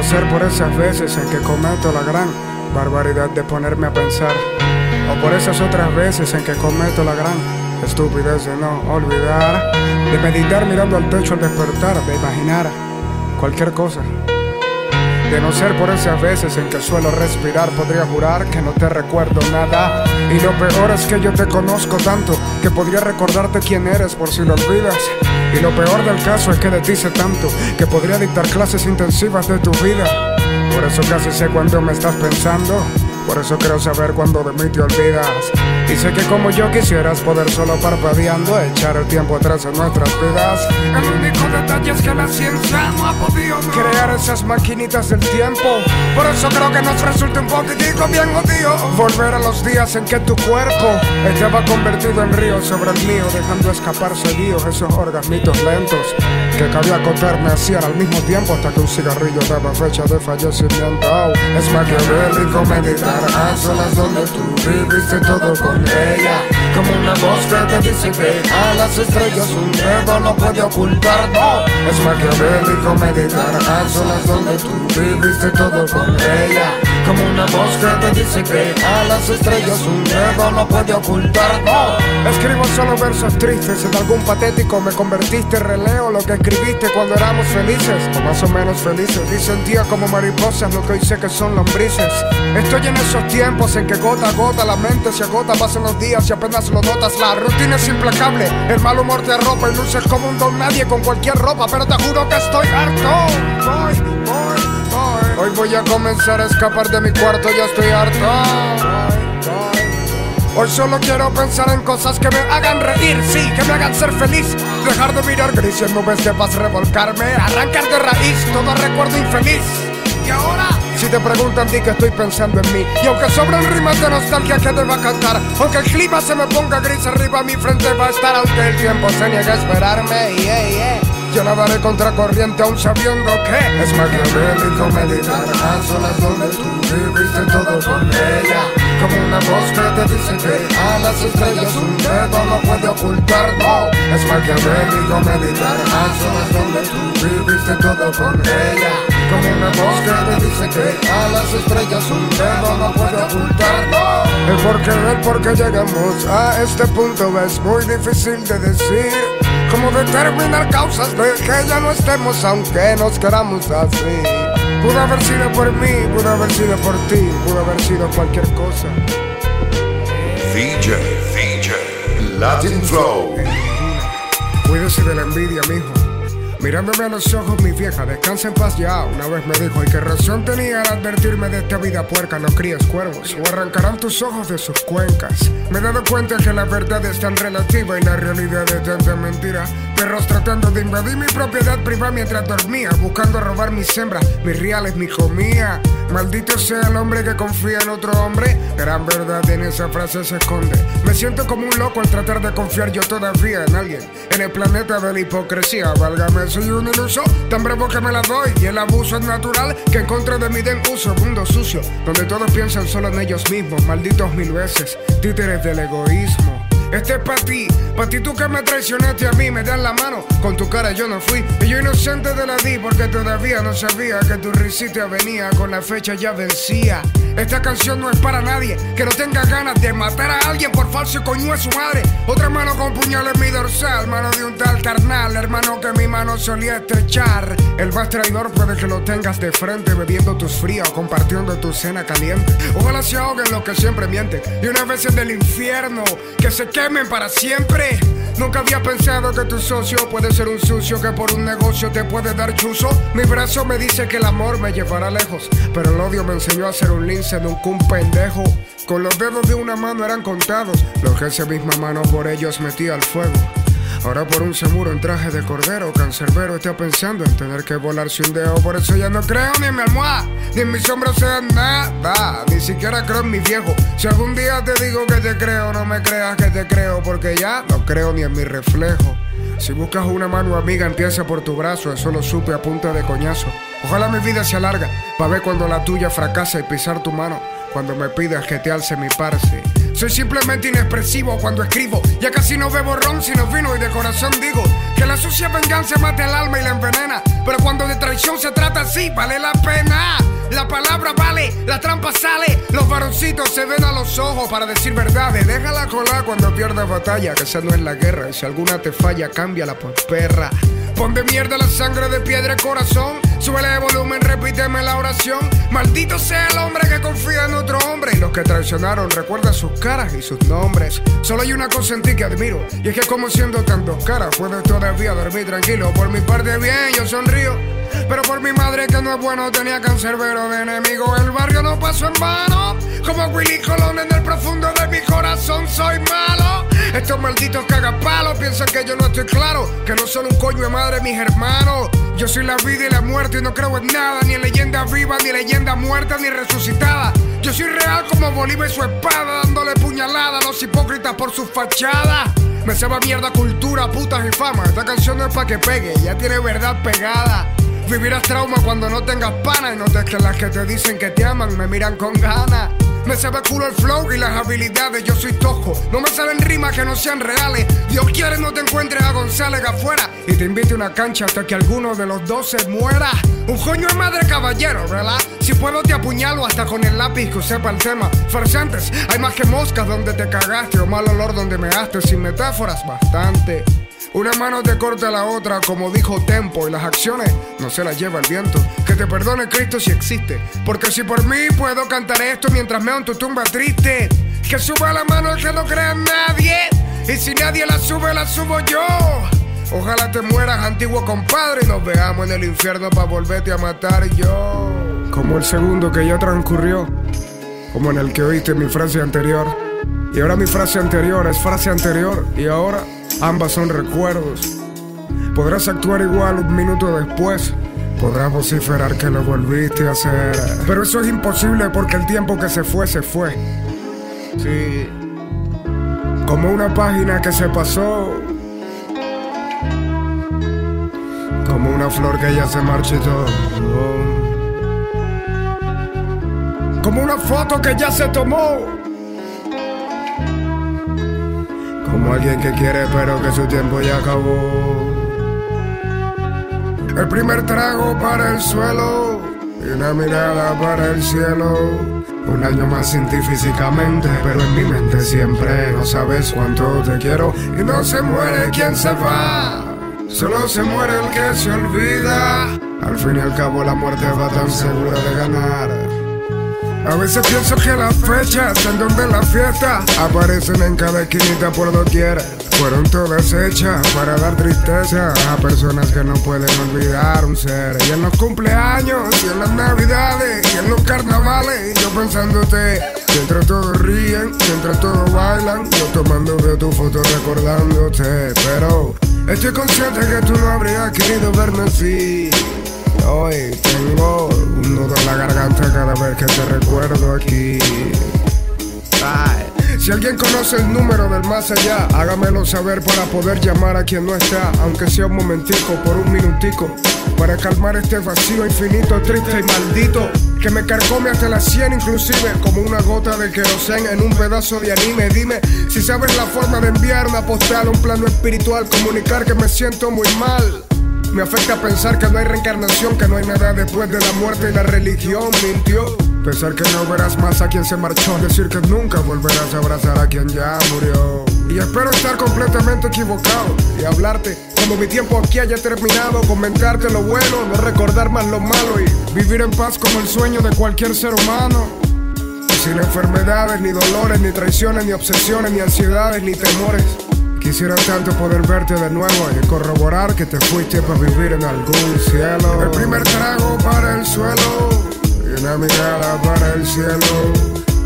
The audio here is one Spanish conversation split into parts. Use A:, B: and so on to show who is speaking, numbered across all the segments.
A: no ser por esas veces en que cometo la gran barbaridad de ponerme a pensar, o por esas otras veces en que cometo la gran estupidez de no olvidar, de meditar mirando al techo al despertar, de imaginar cualquier cosa. De no ser por esas veces en que suelo respirar, podría jurar que no te recuerdo nada. Y lo peor es que yo te conozco tanto que podría recordarte quién eres por si lo olvidas. Y lo peor del caso es que de ti sé tanto que podría dictar clases intensivas de tu vida. Por eso casi sé cuándo me estás pensando. Por eso quiero saber cuándo de mí te olvidas. Y sé que como yo quisieras poder solo parpadeando echar el tiempo atrás en nuestras vidas. El único detalle es que la ciencia no ha podido crear esas maquinitas del tiempo. Por eso creo que nos resulta un poquitico bien odio volver a los días en que tu cuerpo estaba convertido en río sobre el mío, dejando escapar seguidos esos orgasmitos lentos que cabía acotarme hacían al mismo tiempo hasta que un cigarrillo daba fecha de fallecimiento. Es maquiavélico meditar a solas donde tú viviste todo con Como una voz que te dice que a las estrellas un dedo no puede ocultar, no. Es maquiavélico meditar a solas donde tú viviste todo con ella. Como una voz que te dice que a las estrellas un dedo no puede ocultar, no. Escribo solo versos tristes, en algún patético me convertiste, releo lo que escribiste cuando éramos felices, o más o menos felices, y sentía como mariposas lo que hoy sé que son lombrices. Estoy en esos tiempos en que gota a gota la mente se agota, pasan los días y apenas lo notas, la rutina es implacable, el mal humor te arropa y luces como un don nadie con cualquier ropa, pero te juro que estoy harto. Hoy voy a comenzar a escapar de mi cuarto, ya estoy harto. Hoy solo quiero pensar en cosas que me hagan reír, sí, que me hagan ser feliz. Dejar de mirar gris en nubes de paz, revolcarme, arrancar de raíz todo recuerdo infeliz. Y ahora, si te preguntan, di que estoy pensando en mí. Y aunque sobran rimas de nostalgia que te va a cantar, aunque el clima se me ponga gris arriba, mi frente va a estar, aunque el tiempo se niegue a esperarme. Yo nadaré contracorriente aún sabiendo que es maquiavélico meditar a solas donde tú viviste todo con ella. Como una voz que te dice que a las estrellas un dedo no puede ocultar, no. Es maquiavélico meditar a solas donde tú viviste todo con ella. Como una voz que te dice que a las estrellas un dedo no puede ocultar, no. El porqué del por qué llegamos a este punto es muy difícil de decir. Como determinar causas de que ya no estemos aunque nos queramos así. Pudo haber sido por mí, pudo haber sido por ti, pudo haber sido cualquier cosa.
B: DJ, DJ, Latin Flow.
A: Cuídese de la envidia, mijo. Mirándome a los ojos, mi vieja, descansa en paz ya. Una vez me dijo, y qué razón tenía al advertirme de esta vida puerca, no críes cuervos, o arrancarán tus ojos de sus cuencas. Me he dado cuenta que la verdad es tan relativa y la realidad es tanta mentira. Perros tratando de invadir mi propiedad privada mientras dormía, buscando robar mis hembras, mis reales, mi comía. Maldito sea el hombre que confía en otro hombre. Gran verdad en esa frase se esconde. Me siento como un loco al tratar de confiar yo todavía en alguien. En el planeta de la hipocresía, válgame, soy un iluso. Tan bravo que me la doy. Y el abuso es natural que en contra de mí den uso. Mundo sucio, donde todos piensan solo en ellos mismos. Malditos mil veces, títeres del egoísmo. Este es pa' ti, pa' ti tú que me traicionaste a mí, me das la mano, con tu cara yo no fui. Y yo inocente te la di porque todavía no sabía que tu risita venía, con la fecha ya vencía. Esta canción no es para nadie que no tenga ganas de matar a alguien por falso coño es su madre. Otra mano con puñal en mi dorsal, mano de un tal carnal, hermano que mi mano solía estrechar. El más traidor puede que lo tengas de frente, bebiendo tus fríos, compartiendo tu cena caliente. Ojalá se ahoguen los que siempre mienten. Y una vez en del infierno, que se quemen para siempre. Nunca había pensado que tu socio puede ser un sucio que por un negocio te puede dar chuzo. Mi brazo me dice que el amor me llevará lejos, pero el odio me enseñó a ser un lince, nunca un pendejo. Con los dedos de una mano eran contados, los que esa misma mano por ellos metía al fuego. Ahora por un seguro en traje de cordero, cancerbero está pensando en tener que volarse un dedo. Por eso ya no creo ni en mi almohada, ni en mis hombros sea nada. Ni siquiera creo en mi viejo. Si algún día te digo que te creo, no me creas que te creo, porque ya no creo ni en mi reflejo. Si buscas una mano amiga, empieza por tu brazo, eso lo supe a punta de coñazo. Ojalá mi vida se alarga, para ver cuando la tuya fracasa y pisar tu mano, cuando me pidas que te alce mi parce. Soy simplemente inexpresivo cuando escribo. Ya casi no bebo ron sino vino y de corazón digo que la sucia venganza mate al alma y la envenena. Pero cuando de traición se trata así, vale la pena. La palabra vale, la trampa sale. Los varoncitos se ven a los ojos para decir verdades. Déjala colar cuando pierdas batalla, que esa no es la guerra. Y si alguna te falla, cámbiala por perra. Pon de mierda la sangre de piedra corazón. Súbele de volumen, repíteme la oración. Maldito sea el hombre que confía en otro hombre. Y los que traicionaron, recuerda sus caras y sus nombres. Solo hay una cosa en ti que admiro. Y es que como siendo tan dos caras, puedes todavía dormir tranquilo. Por mi parte bien, yo sonrío. Pero por mi madre que no es bueno tenía cancerbero de enemigo. El barrio no pasó en vano. Como Willy Colón en el profundo de mi corazón soy malo. Estos malditos cagapalos piensan que yo no estoy claro. Que no son un coño de madre mis hermanos. Yo soy la vida y la muerte y no creo en nada. Ni en leyenda viva, ni leyenda muerta, ni resucitada. Yo soy real como Bolívar y su espada. Dándole puñalada a los hipócritas por su fachada. Me sabe mierda cultura, putas y fama. Esta canción no es pa' que pegue, ya tiene verdad pegada. Vivirás trauma cuando no tengas pana y notes que las que te dicen que te aman me miran con ganas. Me sabe culo el flow y las habilidades, yo soy tosco. No me salen rimas que no sean reales. Dios quiere no te encuentres a González afuera y te invite a una cancha hasta que alguno de los dos se muera. Un coño de madre caballero, ¿verdad? Si puedo te apuñalo hasta con el lápiz que sepa el tema. Farsantes, hay más que moscas donde te cagaste o mal olor donde me haste. Sin metáforas, bastante. Una mano te corta la otra, como dijo Tempo, y las acciones no se las lleva el viento. Que te perdone Cristo si existe, porque si por mí puedo cantar esto mientras meo en tu tumba triste. Que suba la mano el que no crea en nadie, y si nadie la sube, la subo yo. Ojalá te mueras, antiguo compadre, y nos veamos en el infierno para volverte a matar yo. Como el segundo que ya transcurrió, como en el que oíste mi frase anterior. Y ahora mi frase anterior es frase anterior, y ahora ambas son recuerdos. Podrás actuar igual un minuto después. Podrás vociferar que lo volviste a hacer. Pero eso es imposible porque el tiempo que se fue, se fue. Sí. Como una página que se pasó. Como una flor que ya se marchitó. Como una foto que ya se tomó. Como alguien que quiere pero que su tiempo ya acabó. El primer trago para el suelo y una mirada para el cielo. Un año más sin ti físicamente, pero en mi mente siempre no sabes cuánto te quiero. Y no se muere quien se va, solo se muere el que se olvida. Al fin y al cabo la muerte va tan segura de ganar. A veces pienso que las fechas en donde la fiesta aparecen en cada esquinita por doquier. Fueron todas hechas para dar tristeza a personas que no pueden olvidar un ser. Y en los cumpleaños, y en las navidades, y en los carnavales, yo pensándote. Mientras todos ríen, mientras todos bailan, yo tomando de tu foto recordándote. Pero estoy consciente que tú no habrías querido verme así. Hoy tengo un nudo en la garganta cada vez que te recuerdo aquí. Si alguien conoce el número del más allá, hágamelo saber para poder llamar a quien no está, aunque sea un momentico, por un minutico, para calmar este vacío infinito, triste y maldito, que me carcome hasta la sien inclusive, como una gota de querosén en un pedazo de anime. Dime si sabes la forma de enviar una postal un plano espiritual, comunicar que me siento muy mal. Me afecta pensar que no hay reencarnación, que no hay nada después de la muerte y la religión mintió. Pensar que no verás más a quien se marchó, decir que nunca volverás a abrazar a quien ya murió. Y espero estar completamente equivocado y hablarte como mi tiempo aquí haya terminado, comentarte lo bueno, no recordar más lo malo y vivir en paz como el sueño de cualquier ser humano. Sin enfermedades, ni dolores, ni traiciones, ni obsesiones, ni ansiedades, ni temores. Quisiera tanto poder verte de nuevo y corroborar que te fuiste para vivir en algún cielo. El primer trago para el suelo y una mirada para el cielo.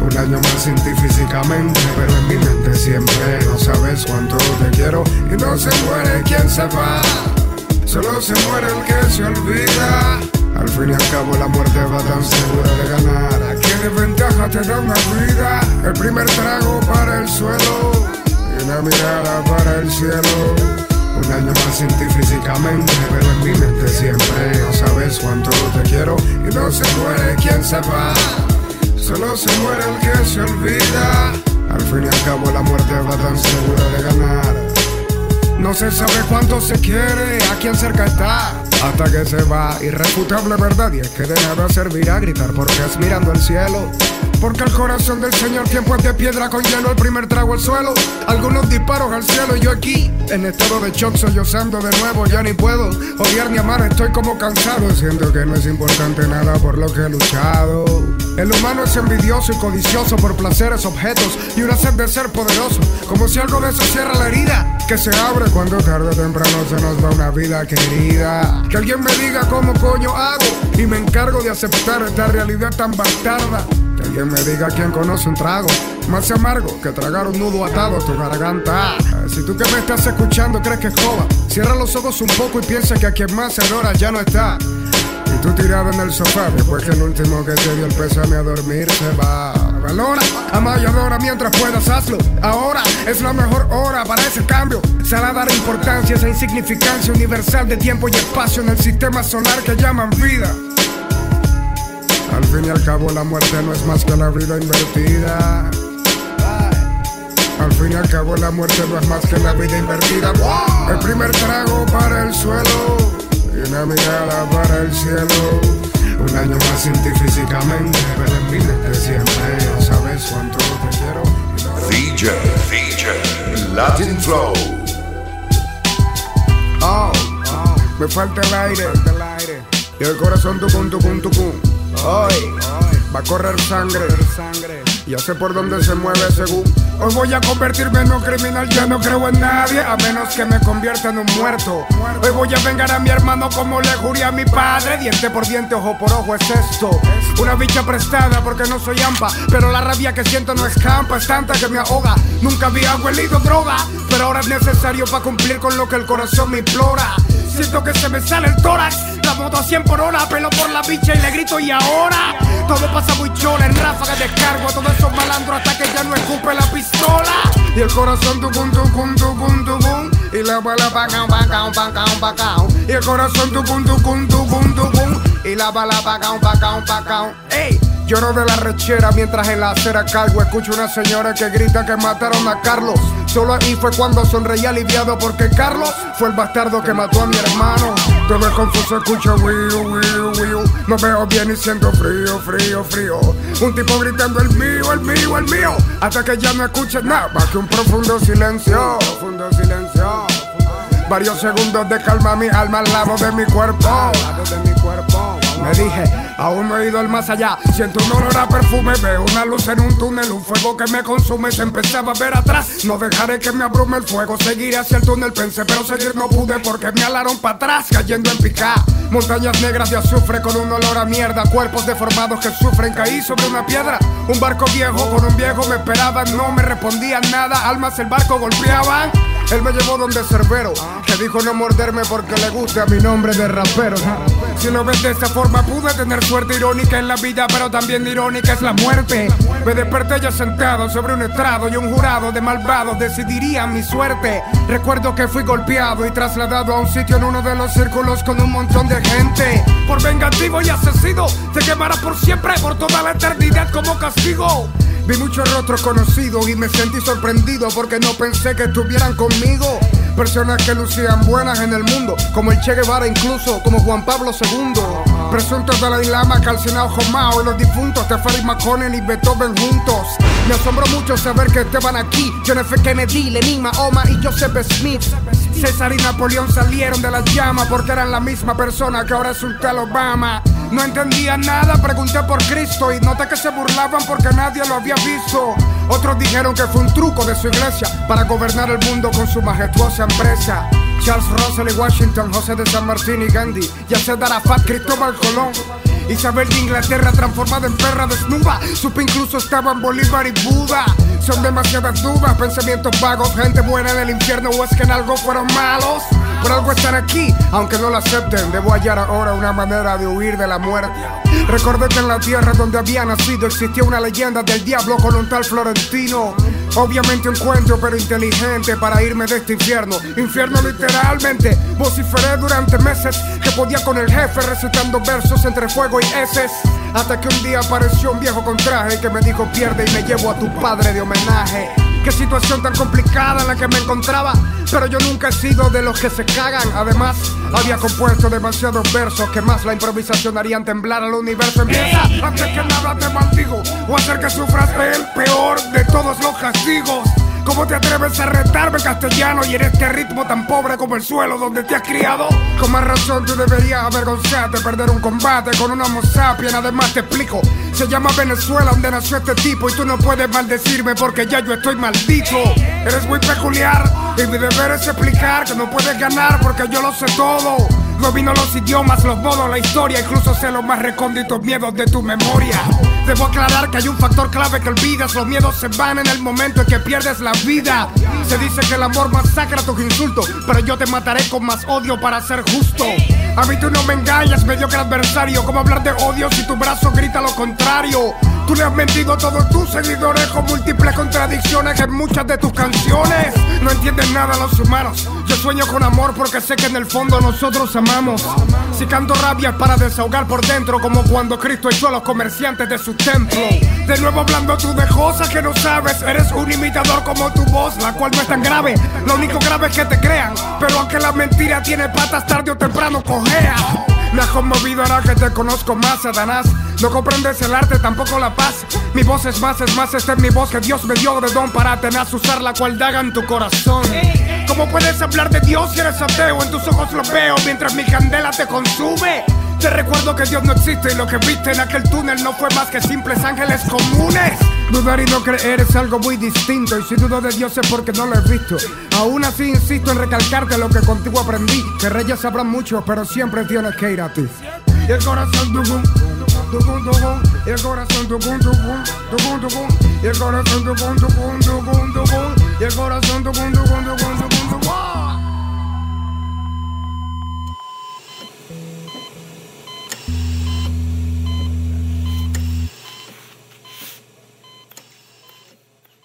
A: Un año más sin físicamente, pero en mi mente siempre no sabes cuánto te quiero y no se muere quien se va. Solo se muere el que se olvida. Al fin y al cabo la muerte va tan segura de ganar. ¿A qué desventaja te da una vida? El primer trago para el suelo una mirada para el cielo. Un año más sin físicamente, pero en mi mente siempre no sabes cuánto te quiero y no se muere quien se va. Solo se muere el que se olvida. Al fin y al cabo la muerte va tan segura de ganar. No se sabe cuánto se quiere, a quién cerca está. hasta que se va. Irrefutable verdad, y es que de nada servirá gritar porque es mirando el cielo. Porque el corazón del Señor tiempo es de piedra con hielo, el primer trago al suelo, algunos disparos al cielo y yo aquí, en estado de shock sollozando de nuevo, ya ni puedo odiar ni amar, estoy como cansado, siento que no es importante nada por lo que he luchado. El humano es envidioso y codicioso por placeres, objetos y una sed de ser poderoso, como si algo de eso cierra la herida, que se abre cuando tarde o temprano se nos va una vida querida. Que alguien me diga cómo coño hago y me encargo de aceptar esta realidad tan bastarda. Alguien me diga quién conoce un trago más amargo que tragar un nudo atado a tu garganta. Si tú que me estás escuchando crees que es cierra los ojos un poco y piensa que a quien más adora ya no está. Y tú tirado en el sofá después que el último que te dio el pésame a dormir se va. Valora, ama y adora mientras puedas hazlo. Ahora es la mejor hora para ese cambio. A dar importancia a esa insignificancia universal de tiempo y espacio en el sistema solar que llaman vida. Al fin y al cabo la muerte no es más que la vida invertida. Al fin y al cabo la muerte no es más que la vida invertida. El primer trago para el suelo y una mirada para el cielo. Un año más sin ti físicamente, pero en mi mente siempre. ¿Sabes cuánto te quiero?
B: DJ, DJ, Latin Flow.
A: Oh, oh, me falta el aire, y el corazón tucum, tucum, tucum. Hoy va a correr sangre, ya sé por dónde se mueve según. Hoy voy a convertirme en un criminal, ya no creo en nadie, a menos que me convierta en un muerto. Hoy voy a vengar a mi hermano como le juré a mi padre, diente por diente, ojo por ojo es esto. Una bicha prestada porque no soy ampa, pero la rabia que siento no escampa, es tanta que me ahoga. Nunca había huelido droga, pero ahora es necesario para cumplir con lo que el corazón me implora. Siento que se me sale el tórax, la moto a 100 por hora, pelo por la bicha y le grito y ahora. Todo pasa muy chola, en ráfagas descargo a todos esos malandros hasta que ya no escupe la pistola. Y el corazón tucum, tucum, tucum, tucum. Y la bala pacao, pacao, pacao, pacao. Y el corazón tucum, tucum, tucum, tucum. Y la bala pacao, pacao, pacao. ¡Ey! Lloro de la rechera mientras en la acera cargo Escucho una señora que grita que mataron a Carlos. Solo ahí fue cuando sonreí aliviado Porque Carlos fue el bastardo que mató a mi hermano. Todo es confuso, escucho wiu, wiu, wiu. No veo bien y siento frío, frío, frío. Un tipo gritando el mío, el mío, el mío Hasta que ya no escuches nada Más que un profundo silencio Profundo silencio Varios segundos de calma mi alma al lado de mi cuerpo. Al lado de mi cuerpo me dije, aún no he ido al más allá. Siento un olor a perfume, veo una luz en un túnel, un fuego que me consume. Se empezaba a ver atrás. No dejaré que me abrume el fuego, seguiré hacia el túnel. Pensé, pero seguir no pude porque me alaron para atrás, cayendo en pica. Montañas negras de azufre con un olor a mierda. Cuerpos deformados que sufren, caí sobre una piedra. Un barco viejo con un viejo me esperaban, no me respondían nada. Almas el barco golpeaban. Él me llevó donde Cerbero, que dijo no morderme porque le gusta mi nombre de rapero. Si lo ves de esta forma, pude tener suerte irónica en la vida, pero también irónica es la muerte. Me desperté ya sentado sobre un estrado y un jurado de malvados decidirían mi suerte. Recuerdo que fui golpeado y trasladado a un sitio en uno de los círculos con un montón de gente. Por vengativo y asesino, te quemará por siempre, por toda la eternidad como castigo. Vi muchos rostros conocidos y me sentí sorprendido porque no pensé que estuvieran conmigo. Personas que lucían buenas en el mundo, como el Che Guevara incluso, como Juan Pablo II. Presuntos Dalai Lama, calcinado Jomao y los difuntos Teferi Maconen y Beethoven juntos. Me asombró mucho saber que estaban aquí. John F. Kennedy, Lenin, Mahoma y Joseph Smith. César y Napoleón salieron de las llamas porque eran la misma persona que ahora es un tal Obama. No entendía nada, pregunté por Cristo y noté que se burlaban porque nadie lo había visto. Otros dijeron que fue un truco de su iglesia para gobernar el mundo con su majestuosa empresa. Charles Russell y Washington, José de San Martín y Gandhi, Yasser Arafat, Cristóbal Colón. Isabel de Inglaterra transformada en perra desnuda. Supe incluso estaban Bolívar y Buda. Son demasiadas dudas, pensamientos vagos, gente buena en el infierno o es que en algo fueron malos. Por algo están aquí, aunque no lo acepten. Debo hallar ahora una manera de huir de la muerte. Recordé que en la tierra donde había nacido existía una leyenda del diablo con un tal Florentino. Obviamente un cuento, pero inteligente para irme de este infierno. Infierno literalmente. Vociferé durante meses que podía con el jefe recitando versos entre fuego y heces. Hasta que un día apareció un viejo con traje que me dijo pierde y me llevo a tu padre de homenaje. Qué situación tan complicada en la que me encontraba. Pero yo nunca he sido de los que se cagan. Además, había compuesto demasiados versos que más la improvisación harían temblar al universo. Empieza antes que nada te maldigo o hacer que sufras el peor de todos los castigos. ¿Cómo te atreves a retarme castellano y en este ritmo tan pobre como el suelo donde te has criado? Con más razón tú deberías avergonzarte, perder un combate con una homo sapien. Además te explico, se llama Venezuela donde nació este tipo y tú no puedes maldecirme porque ya yo estoy maldito. Eres muy peculiar y mi deber es explicar que no puedes ganar porque yo lo sé todo. Domino los idiomas, los modos, la historia, incluso sé los más recónditos miedos de tu memoria. Debo aclarar que hay un factor clave que olvidas, los miedos se van en el momento en que pierdes la vida. Se dice que el amor masacra tus insultos, pero yo te mataré con más odio para ser justo. A mí tú no me engañas, mediocre adversario. ¿Cómo hablar de odio si tu brazo grita lo contrario? Tú le has mentido a todos tus seguidores con múltiples contradicciones en muchas de tus canciones. No entienden nada los humanos. Yo sueño con amor porque sé que en el fondo nosotros amamos. Si canto rabia es para desahogar por dentro, como cuando Cristo echó a los comerciantes de su templo. De nuevo hablando tú de cosas que no sabes. Eres un imitador como tu voz, la cual no es tan grave. Lo único grave es que te crean. Pero aunque la mentira tiene patas, tarde o temprano cojea. Me has conmovido ahora que te conozco más, Satanás. No comprendes el arte, tampoco la paz. Mi voz es más, es más, esta es mi voz que Dios me dio de don para tener usar la cual daga en tu corazón. ¿Cómo puedes hablar de Dios si eres ateo? En tus ojos lo veo mientras mi candela te consume. Te recuerdo que Dios no existe y lo que viste en aquel túnel no fue más que simples ángeles comunes. Dudar y no creer es algo muy distinto y si dudo de Dios es porque no lo he visto. Aún así insisto en recalcarte lo que contigo aprendí, que reyes sabrán mucho, pero siempre tienes que ir a ti. Y el corazón tucum, tucum, tucum, y el corazón tucum, tucum, tucum, tucum, y el corazón tucum, tucum, tucum, tucum, y el corazón tucum, tucum, tucum, tucum.